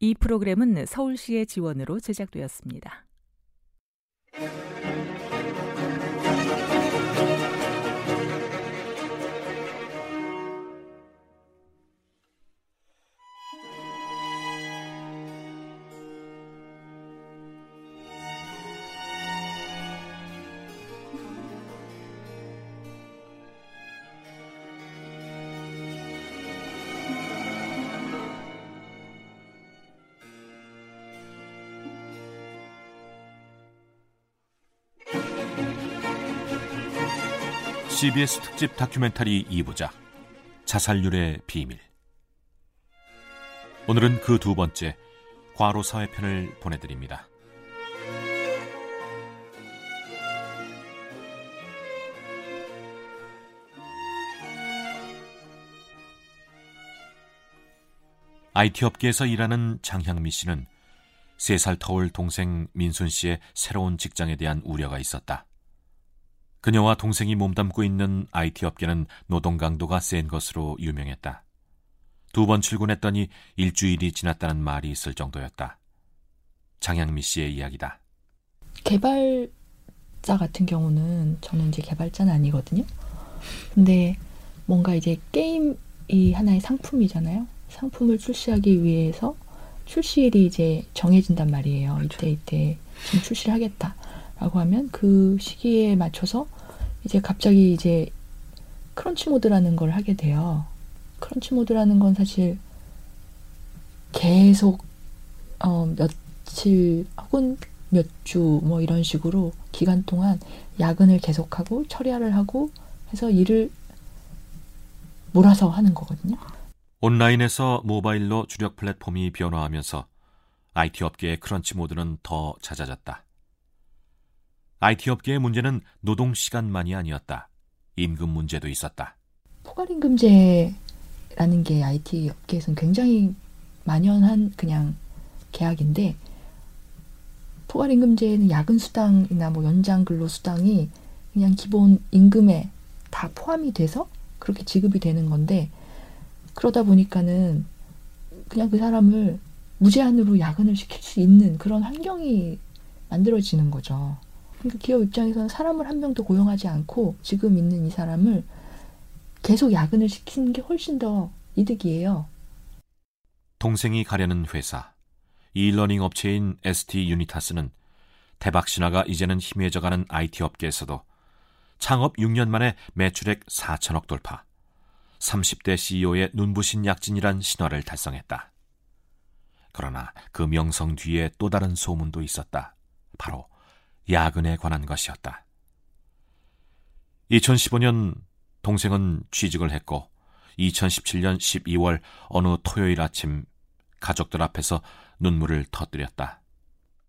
이 프로그램은 서울시의 지원으로 제작되었습니다. CBS 특집 다큐멘터리 2부작 자살률의 비밀 오늘은 그 두 번째 과로 사회편을 보내드립니다. IT 업계에서 일하는 장향미 씨는 3살 터울 동생 민순 씨의 새로운 직장에 대한 우려가 있었다. 그녀와 동생이 몸담고 있는 IT 업계는 노동 강도가 센 것으로 유명했다. 두 번 출근했더니 일주일이 지났다는 말이 있을 정도였다. 장양미 씨의 이야기다. 개발자 같은 경우는 저는 이제 개발자는 아니거든요. 근데 뭔가 이제 게임이 하나의 상품이잖아요. 상품을 출시하기 위해서 출시일이 이제 정해진단 말이에요. 이때 이때 지금 출시를 하겠다 라고 하면 그 시기에 맞춰서 이제 갑자기 이제 크런치 모드라는 걸 하게 돼요. 크런치 모드라는 건 사실 계속 어, 며칠 혹은 몇 주 뭐 이런 식으로 기간 동안 야근을 계속하고 처리를 하고 해서 일을 몰아서 하는 거거든요. 온라인에서 모바일로 주력 플랫폼이 변화하면서 IT 업계의 크런치 모드는 더 잦아졌다. IT 업계의 문제는 노동 시간만이 아니었다. 임금 문제도 있었다. 포괄임금제라는 게 IT 업계에서는 굉장히 만연한 그냥 계약인데 포괄임금제는 야근 수당이나 뭐 연장 근로 수당이 그냥 기본 임금에 다 포함이 돼서 그렇게 지급이 되는 건데 그러다 보니까는 그냥 그 사람을 무제한으로 야근을 시킬 수 있는 그런 환경이 만들어지는 거죠. 그러니까 기업 입장에서는 사람을 한 명도 고용하지 않고 지금 있는 이 사람을 계속 야근을 시키는 게 훨씬 더 이득이에요. 동생이 가려는 회사, 이러닝 업체인 ST 유니타스는 대박 신화가 이제는 희미해져가는 IT 업계에서도 창업 6년 만에 매출액 4천억 돌파, 30대 CEO의 눈부신 약진이란 신화를 달성했다. 그러나 그 명성 뒤에 또 다른 소문도 있었다. 바로 야근에 관한 것이었다. 2015년 동생은 취직을 했고 2017년 12월 어느 토요일 아침 가족들 앞에서 눈물을 터뜨렸다.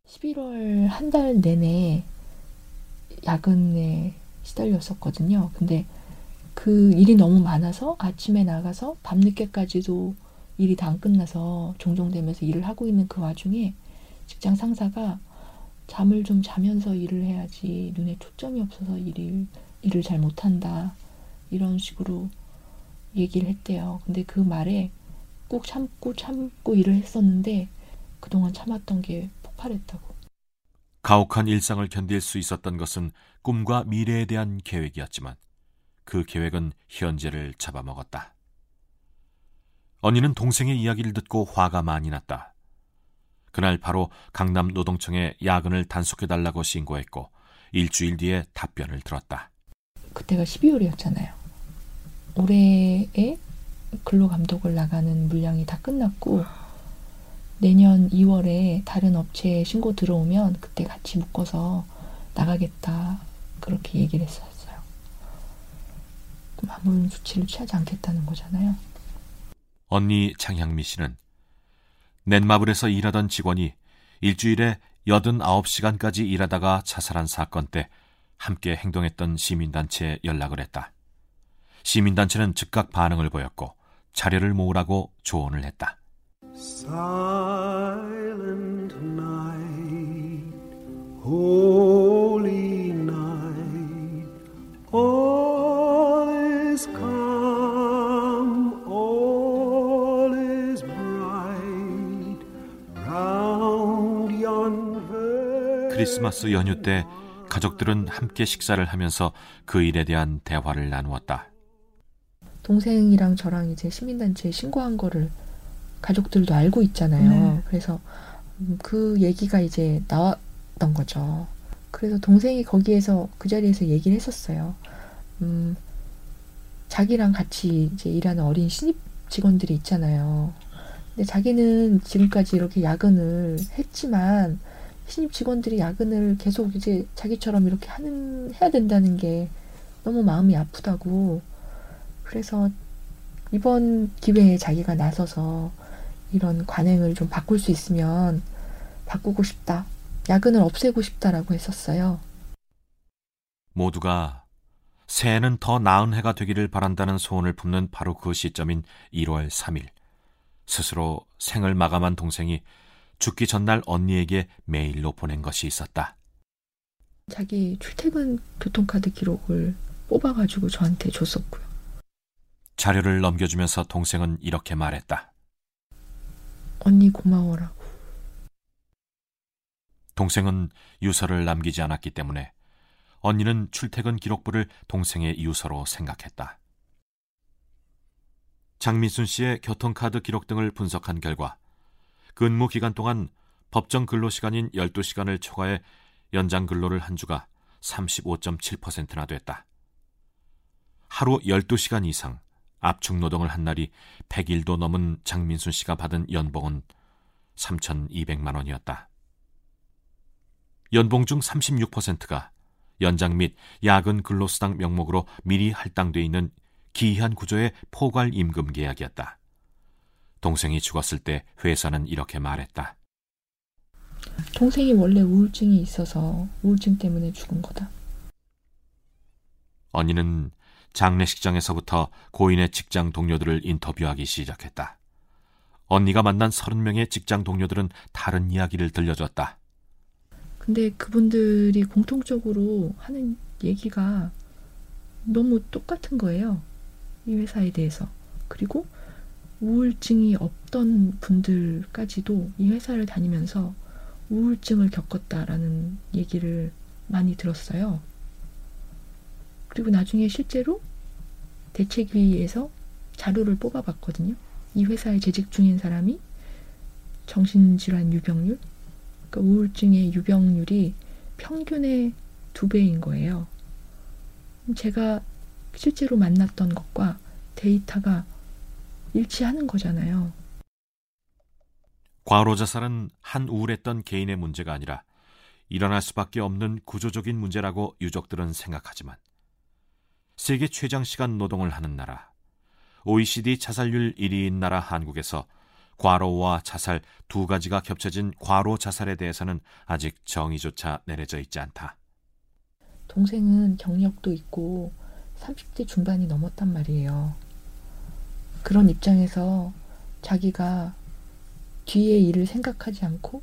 11월 한 달 내내 야근에 시달렸었거든요. 근데 그 일이 너무 많아서 아침에 나가서 밤늦게까지도 일이 다 안 끝나서 종종 되면서 일을 하고 있는 그 와중에 직장 상사가 잠을 좀 자면서 일을 해야지 눈에 초점이 없어서 일을, 일을 잘 못한다. 이런 식으로 얘기를 했대요. 근데 그 말에 꼭 참고 참고 일을 했었는데 그동안 참았던 게 폭발했다고. 가혹한 일상을 견딜 수 있었던 것은 꿈과 미래에 대한 계획이었지만 그 계획은 현재를 잡아먹었다. 언니는 동생의 이야기를 듣고 화가 많이 났다. 그날 바로 강남 노동청에 야근을 단속해달라고 신고했고 일주일 뒤에 답변을 들었다. 그때가 12월이었잖아요. 올해에 근로감독을 나가는 물량이 다 끝났고 내년 2월에 다른 업체에 신고 들어오면 그때 같이 묶어서 나가겠다 그렇게 얘기를 했었어요. 그럼 아무런 조치를 취하지 않겠다는 거잖아요. 언니 장향미 씨는 넷마블에서 일하던 직원이 일주일에 89시간까지 일하다가 자살한 사건 때 함께 행동했던 시민단체에 연락을 했다. 시민단체는 즉각 반응을 보였고 자료를 모으라고 조언을 했다. Night, holy night, all 크리스마스 연휴 때 가족들은 함께 식사를 하면서 그 일에 대한 대화를 나누었다. 동생이랑 저랑 이제 시민단체에 신고한 거를 가족들도 알고 있잖아요. 네. 그래서 음, 그 얘기가 이제 나왔던 거죠. 그래서 동생이 거기에서 그 자리에서 얘기를 했었어요. 음, 자기랑 같이 이제 일하는 어린 신입 직원들이 있잖아요. 근데 자기는 지금까지 이렇게 야근을 했지만 신입 직원들이 야근을 계속 이제 자기처럼 이렇게 하는 해야 된다는 게 너무 마음이 아프다고 그래서 이번 기회에 자기가 나서서 이런 관행을 좀 바꿀 수 있으면 바꾸고 싶다. 야근을 없애고 싶다라고 했었어요. 모두가 새해는 더 나은 해가 되기를 바란다는 소원을 품는 바로 그 시점인 1월 3일. 스스로 생을 마감한 동생이 죽기 전날 언니에게 메일로 보낸 것이 있었다. 자기 출퇴근 교통카드 기록을 뽑아가지고 저한테 줬었고요. 자료를 넘겨주면서 동생은 이렇게 말했다. 언니 고마워라고. 동생은 유서를 남기지 않았기 때문에 언니는 출퇴근 기록부를 동생의 유서로 생각했다. 장민순 씨의 교통카드 기록 등을 분석한 결과 근무 기간 동안 법정 근로 시간인 12시간을 초과해 연장 근로를 한 주가 35.7%나 됐다. 하루 12시간 이상 압축 노동을 한 날이 100일도 넘은 장민순 씨가 받은 연봉은 3,200만 원이었다. 연봉 중 36%가 연장 및 야근 근로수당 명목으로 미리 할당돼 있는 기이한 구조의 포괄 임금 계약이었다. 동생이 죽었을 때 회사는 이렇게 말했다. 동생이 원래 우울증이 있어서 우울증 때문에 죽은 거다. 언니는 장례식장에서부터 고인의 직장 동료들을 인터뷰하기 시작했다. 언니가 만난 30명의 직장 동료들은 다른 이야기를 들려줬다. 근데 그분들이 공통적으로 하는 얘기가 너무 똑같은 거예요. 이 회사에 대해서. 그리고 우울증이 없던 분들까지도 이 회사를 다니면서 우울증을 겪었다라는 얘기를 많이 들었어요. 그리고 나중에 실제로 대책위에서 자료를 뽑아봤거든요. 이 회사에 재직 중인 사람이 정신질환 유병률, 그러니까 우울증의 유병률이 평균의 두 배인 거예요. 제가 실제로 만났던 것과 데이터가 일치하는 거잖아요. 과로 자살은 한 우울했던 개인의 문제가 아니라 일어날 수밖에 없는 구조적인 문제라고 유족들은 생각하지만 세계 최장 시간 노동을 하는 나라, OECD 자살률 1위인 나라 한국에서 과로와 자살 두 가지가 겹쳐진 과로 자살에 대해서는 아직 정의조차 내려져 있지 않다. 동생은 경력도 있고 30대 중반이 넘었단 말이에요. 그런 입장에서 자기가 뒤에 일을 생각하지 않고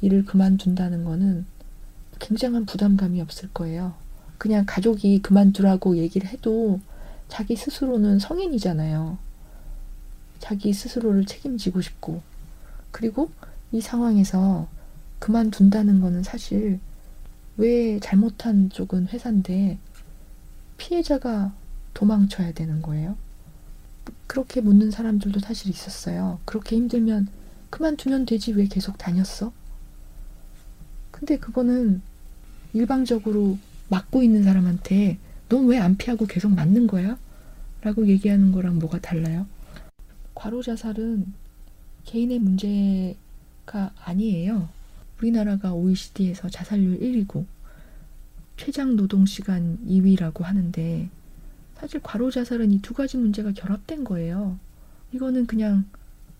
일을 그만둔다는 거는 굉장한 부담감이 없을 거예요. 그냥 가족이 그만두라고 얘기를 해도 자기 스스로는 성인이잖아요. 자기 스스로를 책임지고 싶고. 그리고 이 상황에서 그만둔다는 거는 사실 왜 잘못한 쪽은 회사인데 피해자가 도망쳐야 되는 거예요. 그렇게 묻는 사람들도 사실 있었어요. 그렇게 힘들면 그만두면 되지 왜 계속 다녔어? 근데 그거는 일방적으로 막고 있는 사람한테 넌 왜 안 피하고 계속 맞는 거야? 라고 얘기하는 거랑 뭐가 달라요? 과로 자살은 개인의 문제가 아니에요. 우리나라가 OECD에서 자살률 1위고 최장 노동 시간 2위라고 하는데 사실 과로 자살은 이 두 가지 문제가 결합된 거예요. 이거는 그냥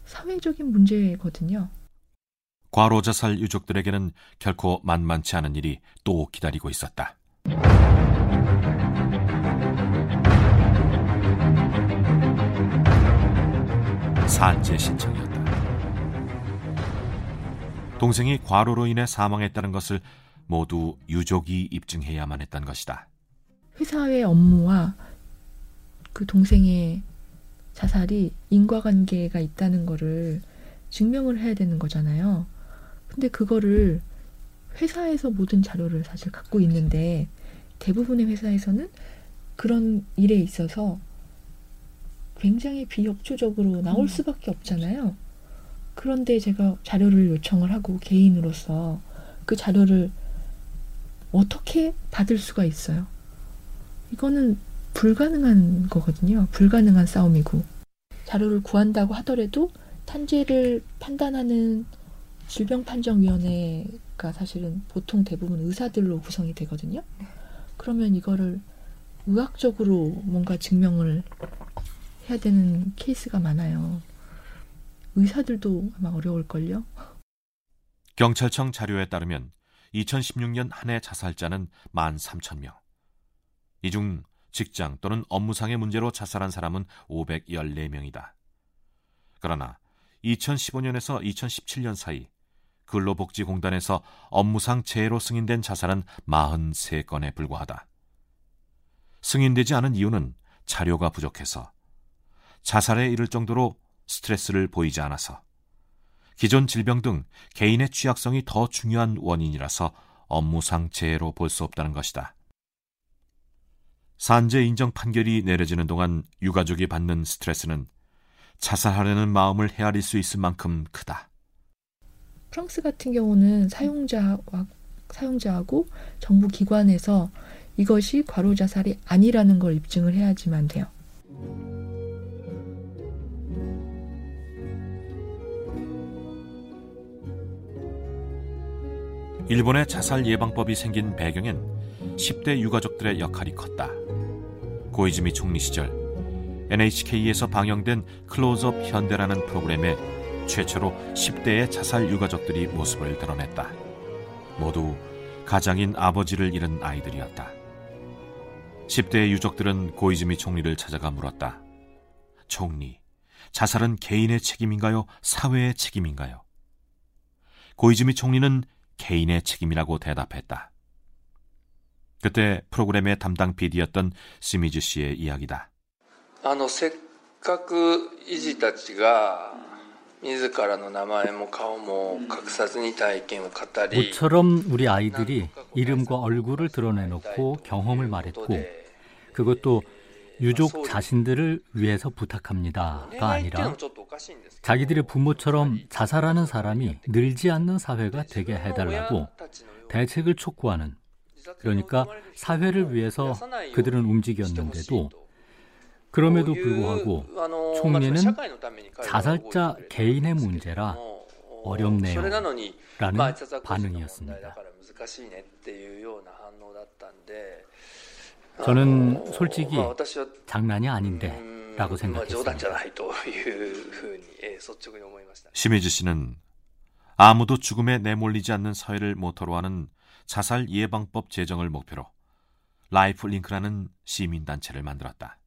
사회적인 문제거든요. 과로 자살 유족들에게는 결코 만만치 않은 일이 또 기다리고 있었다. 산재 신청이었다. 동생이 과로로 인해 사망했다는 것을 모두 유족이 입증해야만 했던 것이다. 회사의 업무와 그 동생의 자살이 인과관계가 있다는 거를 증명을 해야 되는 거잖아요. 근데 그거를 회사에서 모든 자료를 사실 갖고 있는데 대부분의 회사에서는 그런 일에 있어서 굉장히 비협조적으로 나올 수밖에 없잖아요. 그런데 제가 자료를 요청을 하고 개인으로서 그 자료를 어떻게 받을 수가 있어요? 이거는 불가능한 거거든요. 불가능한 싸움이고. 자료를 구한다고 하더라도 탄재를 판단하는 질병판정위원회가 사실은 보통 대부분 의사들로 구성이 되거든요. 그러면 이거를 의학적으로 뭔가 증명을 해야 되는 케이스가 많아요. 의사들도 아마 어려울걸요? 경찰청 자료에 따르면 2016년 한 해 자살자는 13,000명. 이 중 직장 또는 업무상의 문제로 자살한 사람은 514명이다. 그러나 2015년에서 2017년 사이 근로복지공단에서 업무상 재해로 승인된 자살은 43건에 불과하다. 승인되지 않은 이유는 자료가 부족해서 자살에 이를 정도로 스트레스를 보이지 않아서 기존 질병 등 개인의 취약성이 더 중요한 원인이라서 업무상 재해로 볼 수 없다는 것이다. 산재 인정 판결이 내려지는 동안 유가족이 받는 스트레스는 자살하려는 마음을 헤아릴 수 있을 만큼 크다. 프랑스 같은 경우는 사용자와 사용자하고 정부 기관에서 이것이 과로 자살이 아니라는 걸 입증을 해야지만 돼요. 일본의 자살 예방법이 생긴 배경엔 10대 유가족들의 역할이 컸다. 고이즈미 총리 시절 NHK에서 방영된 클로즈업 현대라는 프로그램에 최초로 10대의 자살 유가족들이 모습을 드러냈다. 모두 가장인 아버지를 잃은 아이들이었다. 10대의 유족들은 고이즈미 총리를 찾아가 물었다. 총리, 자살은 개인의 책임인가요? 사회의 책임인가요? 고이즈미 총리는 개인의 책임이라고 대답했다. 그때 프로그램의 담당 PD였던 스미즈 씨의 이야기다. あのせっかく遺児たちが自らの名前も顔も隠さずに体験を語り 모처럼 우리 아이들이 이름과 얼굴을 드러내놓고 경험을 말했고 그것도 유족 자신들을 위해서 부탁합니다가 아니라 자기들의 부모처럼 자살하는 사람이 늘지 않는 사회가 되게 해달라고 대책을 촉구하는 그러니까 사회를 위해서 그들은 움직였는데도 그럼에도 불구하고 총리는 자살자 개인의 문제라 어렵네요 라는 반응이었습니다. 저는 솔직히 장난이 아닌데 라고 생각했습니다. 심혜주 씨는 아무도 죽음에 내몰리지 않는 사회를 모토로 하는 자살 예방법 제정을 목표로 라이프 링크라는 시민단체를 만들었다.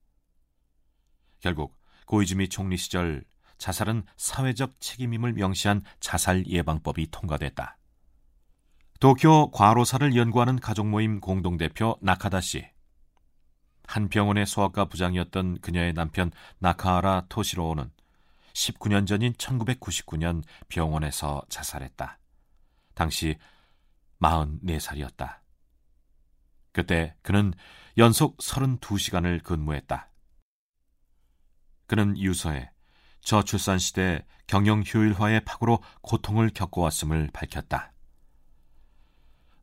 결국 고이즈미 총리 시절 자살은 사회적 책임임을 명시한 자살 예방법이 통과됐다. 도쿄 과로사를 연구하는 가족 모임 공동대표 나카다 씨. 한 병원의 소아과 부장이었던 그녀의 남편 나카하라 토시로는 19년 전인 1999년 병원에서 자살했다. 당시 44살이었다. 그때 그는 연속 32시간을 근무했다. 그는 유서에 저출산 시대 경영 효율화의 파고로 고통을 겪어왔음을 밝혔다.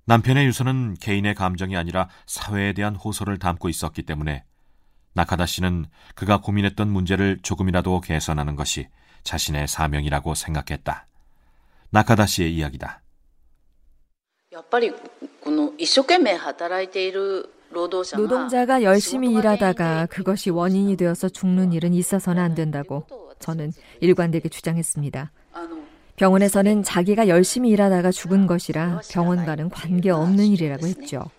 남편의 유서는 개인의 감정이 아니라 사회에 대한 호소를 담고 있었기 때문에 나카다 씨는 그가 고민했던 문제를 조금이라도 개선하는 것이 자신의 사명이라고 생각했다. 나카다 씨의 이야기다. 노동자가 열심히 일하다가 그것이 원인이 되어서 죽는 일은 있어서는 안 된다고 저는 일관되게 주장했습니다. 병원에서는 자기가 열심히 일하다가 죽은 것이라 병원과는 관계없는 일이라고 했죠.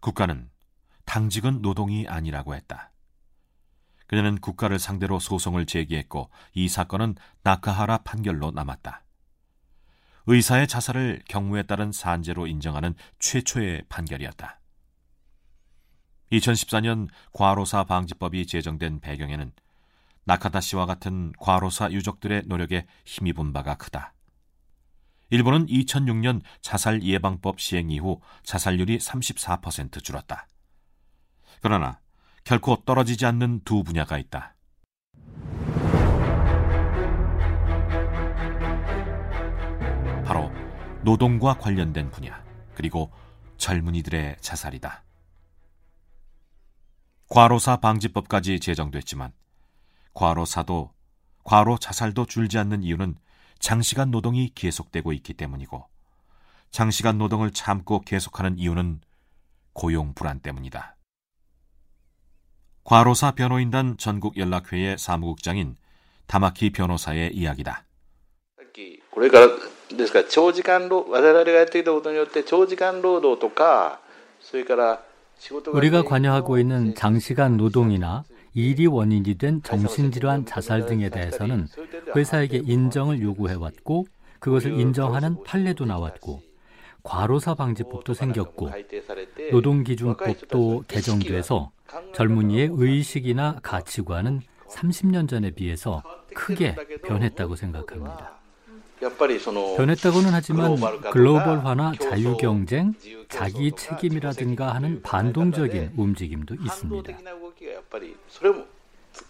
국가는 당직은 노동이 아니라고 했다. 그녀는 국가를 상대로 소송을 제기했고 이 사건은 나카하라 판결로 남았다. 의사의 자살을 경무에 따른 산재로 인정하는 최초의 판결이었다. 2014년 과로사 방지법이 제정된 배경에는 나카다 씨와 같은 과로사 유족들의 노력에 힘입은 바가 크다. 일본은 2006년 자살 예방법 시행 이후 자살률이 34% 줄었다. 그러나 결코 떨어지지 않는 두 분야가 있다. 노동과 관련된 분야, 그리고 젊은이들의 자살이다. 과로사 방지법까지 제정됐지만 과로사도 과로 자살도 줄지 않는 이유는 장시간 노동이 계속되고 있기 때문이고 장시간 노동을 참고 계속하는 이유는 고용 불안 때문이다. 과로사 변호인단 전국 연락회의 사무국장인 다마키 변호사의 이야기다. これからですから長時間労我々がやってきたことによって長時間労働とかそれから 우리가 관여하고 있는 장시간 노동이나 일이 원인이 된 정신질환 자살 등에 대해서는 회사에게 인정을 요구해왔고 그것을 인정하는 판례도 나왔고 과로사 방지법도 생겼고 노동기준법도 개정돼서 젊은이의 의식이나 가치관은 30년 전에 비해서 크게 변했다고 생각합니다. 변했다고는 하지만 글로벌화나 자유경쟁, 자기 책임이라든가 하는 반동적인 움직임도 있습니다.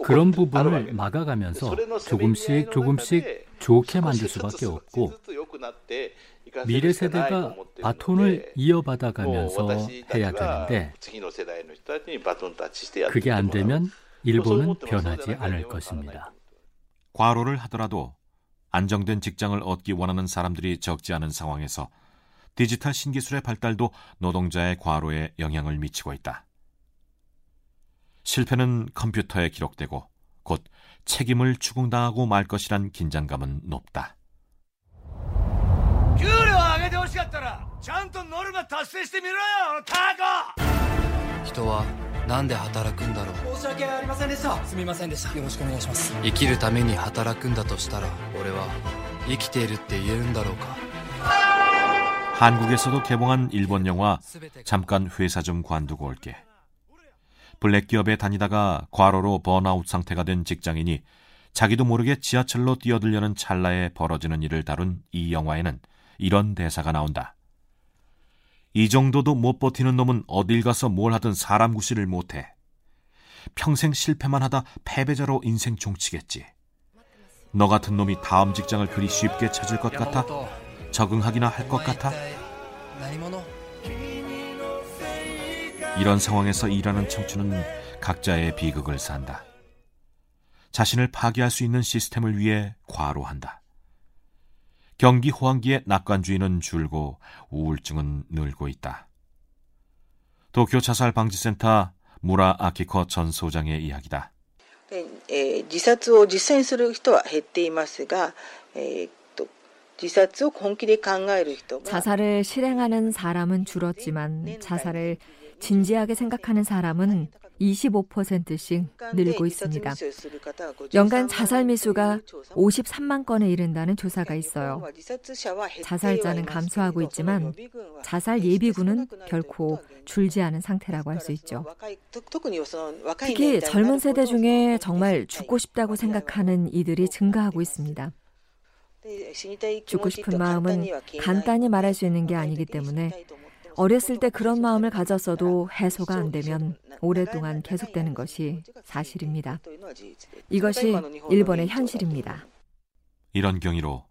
그런 부분을 막아가면서 조금씩 조금씩 좋게 만들 수밖에 없고 미래 세대가 바톤을 이어받아가면서 해야 되는데 그게 안 되면 일본은 변하지 않을 것입니다. 과로를 하더라도 안정된 직장을 얻기 원하는 사람들이 적지 않은 상황에서 디지털 신기술의 발달도 노동자의 과로에 영향을 미치고 있다. 실패는 컴퓨터에 기록되고 곧 책임을 추궁당하고 말 것이란 긴장감은 높다. 人は何で働くんだろう人は 何で働くんだろうすみませんでした生きるために働くんだとしたら俺は生きているって言えるんだろうか 한국에서도 개봉한 일본 영화 잠깐 회사 좀 관두고 올게. 블랙 기업에 다니다가 과로로 번아웃 상태가 된 직장인이 자기도 모르게 지하철로 뛰어들려는 찰나에 벌어지는 일을 다룬 이 영화에는 이런 대사가 나온다. 이 정도도 못 버티는 놈은 어딜 가서 뭘 하든 사람 구실을 못해. 평생 실패만 하다 패배자로 인생 종치겠지. 너 같은 놈이 다음 직장을 그리 쉽게 찾을 것 같아? 적응하기나 할 것 같아? 이런 상황에서 일하는 청춘은 각자의 비극을 산다. 자신을 파괴할 수 있는 시스템을 위해 과로한다. 경기 호황기의 낙관주의는 줄고 우울증은 늘고 있다. 도쿄 자살 방지센터 무라 아키코 전 소장의 이야기다. 自殺を実際にする人は減っていますが、えー、자살을 실행하는 사람은 줄었지만 자살을 진지하게 생각하는 사람은 25%씩 늘고 있습니다. 연간 자살 미수가 53만 건에 이른다는 조사가 있어요. 자살자는 감소하고 있지만 자살 예비군은 결코 줄지 않은 상태라고 할 수 있죠. 특히 젊은 세대 중에 정말 죽고 싶다고 생각하는 이들이 증가하고 있습니다. 죽고 싶은 마음은 간단히 말할 수 있는 게 아니기 때문에 어렸을 때 그런 마음을 가졌어도 해소가 안 되면 오랫동안 계속되는 것이 사실입니다. 이것이 일본의 현실입니다. 이런 경위로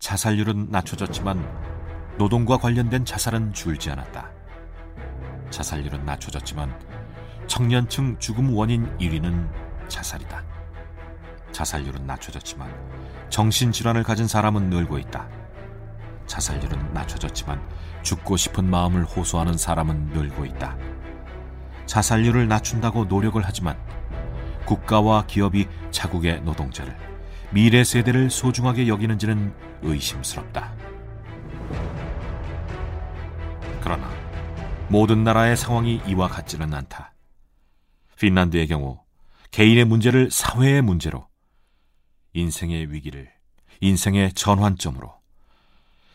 자살률은 낮춰졌지만 노동과 관련된 자살은 줄지 않았다. 자살률은 낮춰졌지만 청년층 죽음 원인 1위는 자살이다. 자살률은 낮춰졌지만 정신질환을 가진 사람은 늘고 있다. 자살률은 낮춰졌지만 죽고 싶은 마음을 호소하는 사람은 늘고 있다. 자살률을 낮춘다고 노력을 하지만 국가와 기업이 자국의 노동자를 미래 세대를 소중하게 여기는지는 의심스럽다. 그러나 모든 나라의 상황이 이와 같지는 않다. 핀란드의 경우 개인의 문제를 사회의 문제로 인생의 위기를 인생의 전환점으로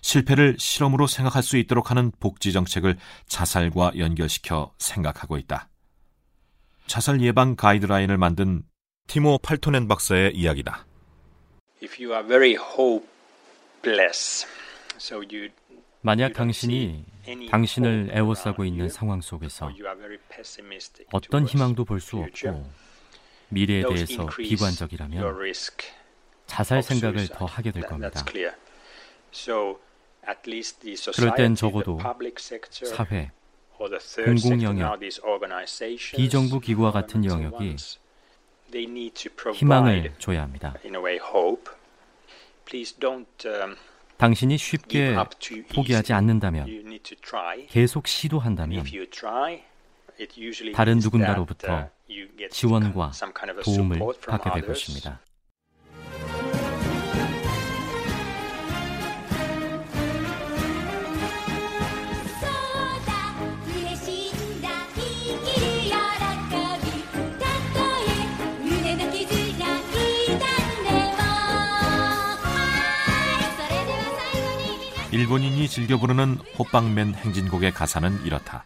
실패를 실험으로 생각할 수 있도록 하는 복지 정책을 자살과 연결시켜 생각하고 있다. 자살 예방 가이드라인을 만든 티모 팔토넨 박사의 이야기다. 만약 당신이 당신을 애워싸고 있는 상황 속에서 어떤 희망도 볼 수 없고 미래에 대해서 비관적이라면 자살 생각을 더 하게 될 겁니다. 그럴 땐 적어도 사회, 공공 영역, 비정부 기구와 같은 영역이 희망을 줘야 합니다. 당신이 쉽게 포기하지 않는다면, 계속 시도한다면, 다른 누군가로부터 지원과 도움을 받게 될 것입니다. 일본인이 즐겨 부르는 호빵맨 행진곡의 가사는 이렇다.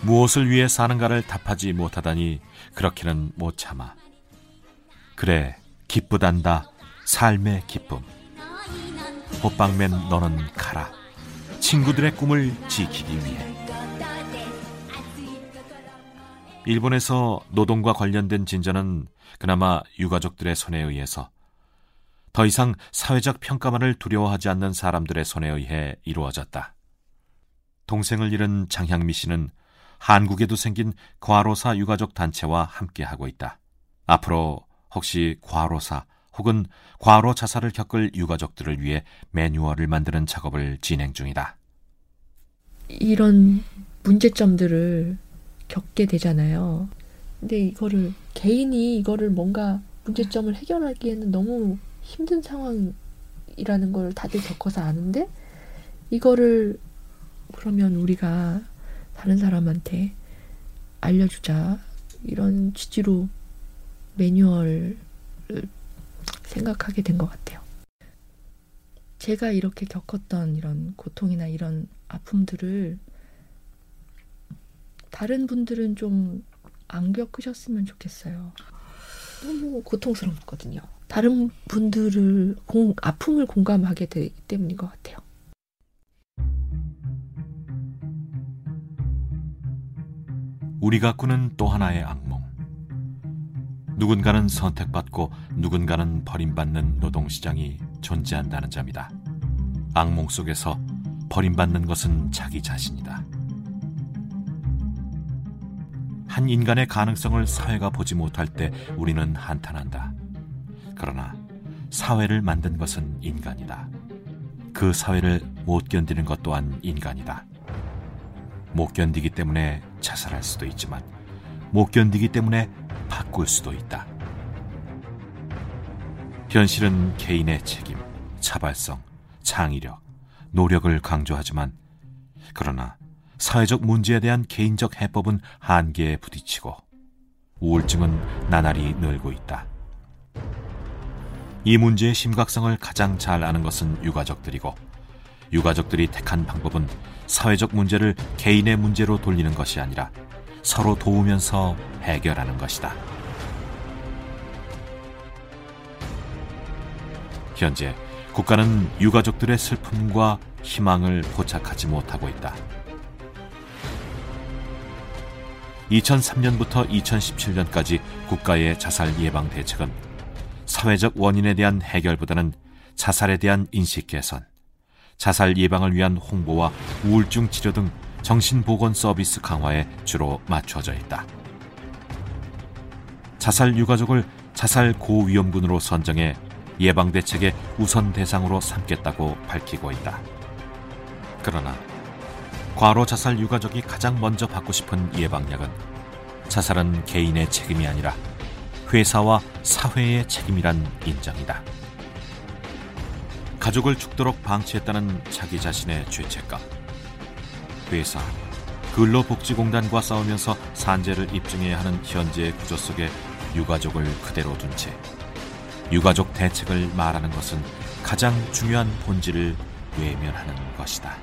무엇을 위해 사는가를 답하지 못하다니 그렇게는 못 참아. 그래, 기쁘단다. 삶의 기쁨. 호빵맨 너는 가라. 친구들의 꿈을 지키기 위해. 일본에서 노동과 관련된 진전은 그나마 유가족들의 손에 의해서 더 이상 사회적 평가만을 두려워하지 않는 사람들의 손에 의해 이루어졌다. 동생을 잃은 장향미 씨는 한국에도 생긴 과로사 유가족 단체와 함께하고 있다. 앞으로 혹시 과로사 혹은 과로 자살을 겪을 유가족들을 위해 매뉴얼을 만드는 작업을 진행 중이다. 이런 문제점들을 겪게 되잖아요. 근데 이거를 개인이 이거를 뭔가 문제점을 해결하기에는 너무 힘든 상황이라는 걸 다들 겪어서 아는데 이거를 그러면 우리가 다른 사람한테 알려주자 이런 취지로 매뉴얼을 생각하게 된 것 같아요. 제가 이렇게 겪었던 이런 고통이나 이런 아픔들을 다른 분들은 좀 안 겪으셨으면 좋겠어요. 너무 고통스럽거든요. 다른 분들을 공, 아픔을 공감하게 되기 때문인 것 같아요. 우리가 꾸는 또 하나의 악몽. 누군가는 선택받고 누군가는 버림받는 노동시장이 존재한다는 점이다. 악몽 속에서 버림받는 것은 자기 자신이다. 한 인간의 가능성을 사회가 보지 못할 때 우리는 한탄한다. 그러나 사회를 만든 것은 인간이다. 그 사회를 못 견디는 것 또한 인간이다. 못 견디기 때문에 자살할 수도 있지만 못 견디기 때문에 바꿀 수도 있다. 현실은 개인의 책임, 자발성, 창의력, 노력을 강조하지만 그러나 사회적 문제에 대한 개인적 해법은 한계에 부딪히고 우울증은 나날이 늘고 있다. 이 문제의 심각성을 가장 잘 아는 것은 유가족들이고 유가족들이 택한 방법은 사회적 문제를 개인의 문제로 돌리는 것이 아니라 서로 도우면서 해결하는 것이다. 현재 국가는 유가족들의 슬픔과 희망을 포착하지 못하고 있다. 2003년부터 2017년까지 국가의 자살 예방 대책은 사회적 원인에 대한 해결보다는 자살에 대한 인식 개선, 자살 예방을 위한 홍보와 우울증 치료 등 정신보건 서비스 강화에 주로 맞춰져 있다. 자살 유가족을 자살 고위험군으로 선정해 예방 대책의 우선 대상으로 삼겠다고 밝히고 있다. 그러나 과로 자살 유가족이 가장 먼저 받고 싶은 예방약은 자살은 개인의 책임이 아니라 회사와 사회의 책임이란 인정이다. 가족을 죽도록 방치했다는 자기 자신의 죄책감. 회사, 근로복지공단과 싸우면서 산재를 입증해야 하는 현재의 구조 속에 유가족을 그대로 둔 채 유가족 대책을 말하는 것은 가장 중요한 본질을 외면하는 것이다.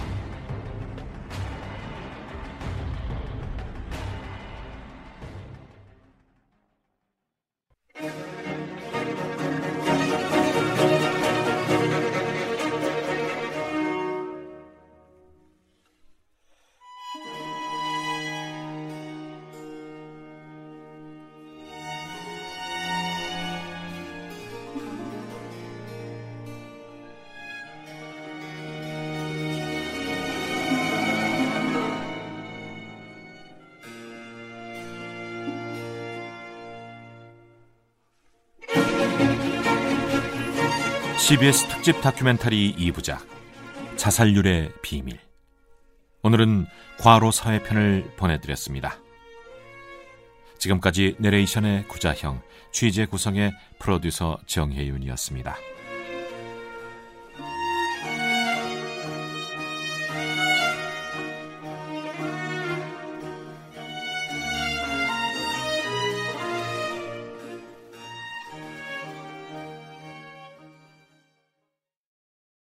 CBS 특집 다큐멘터리 2부작 자살률의 비밀 오늘은 과로 사회편을 보내드렸습니다. 지금까지 내레이션의 구자형, 취재 구성의 프로듀서 정혜윤이었습니다.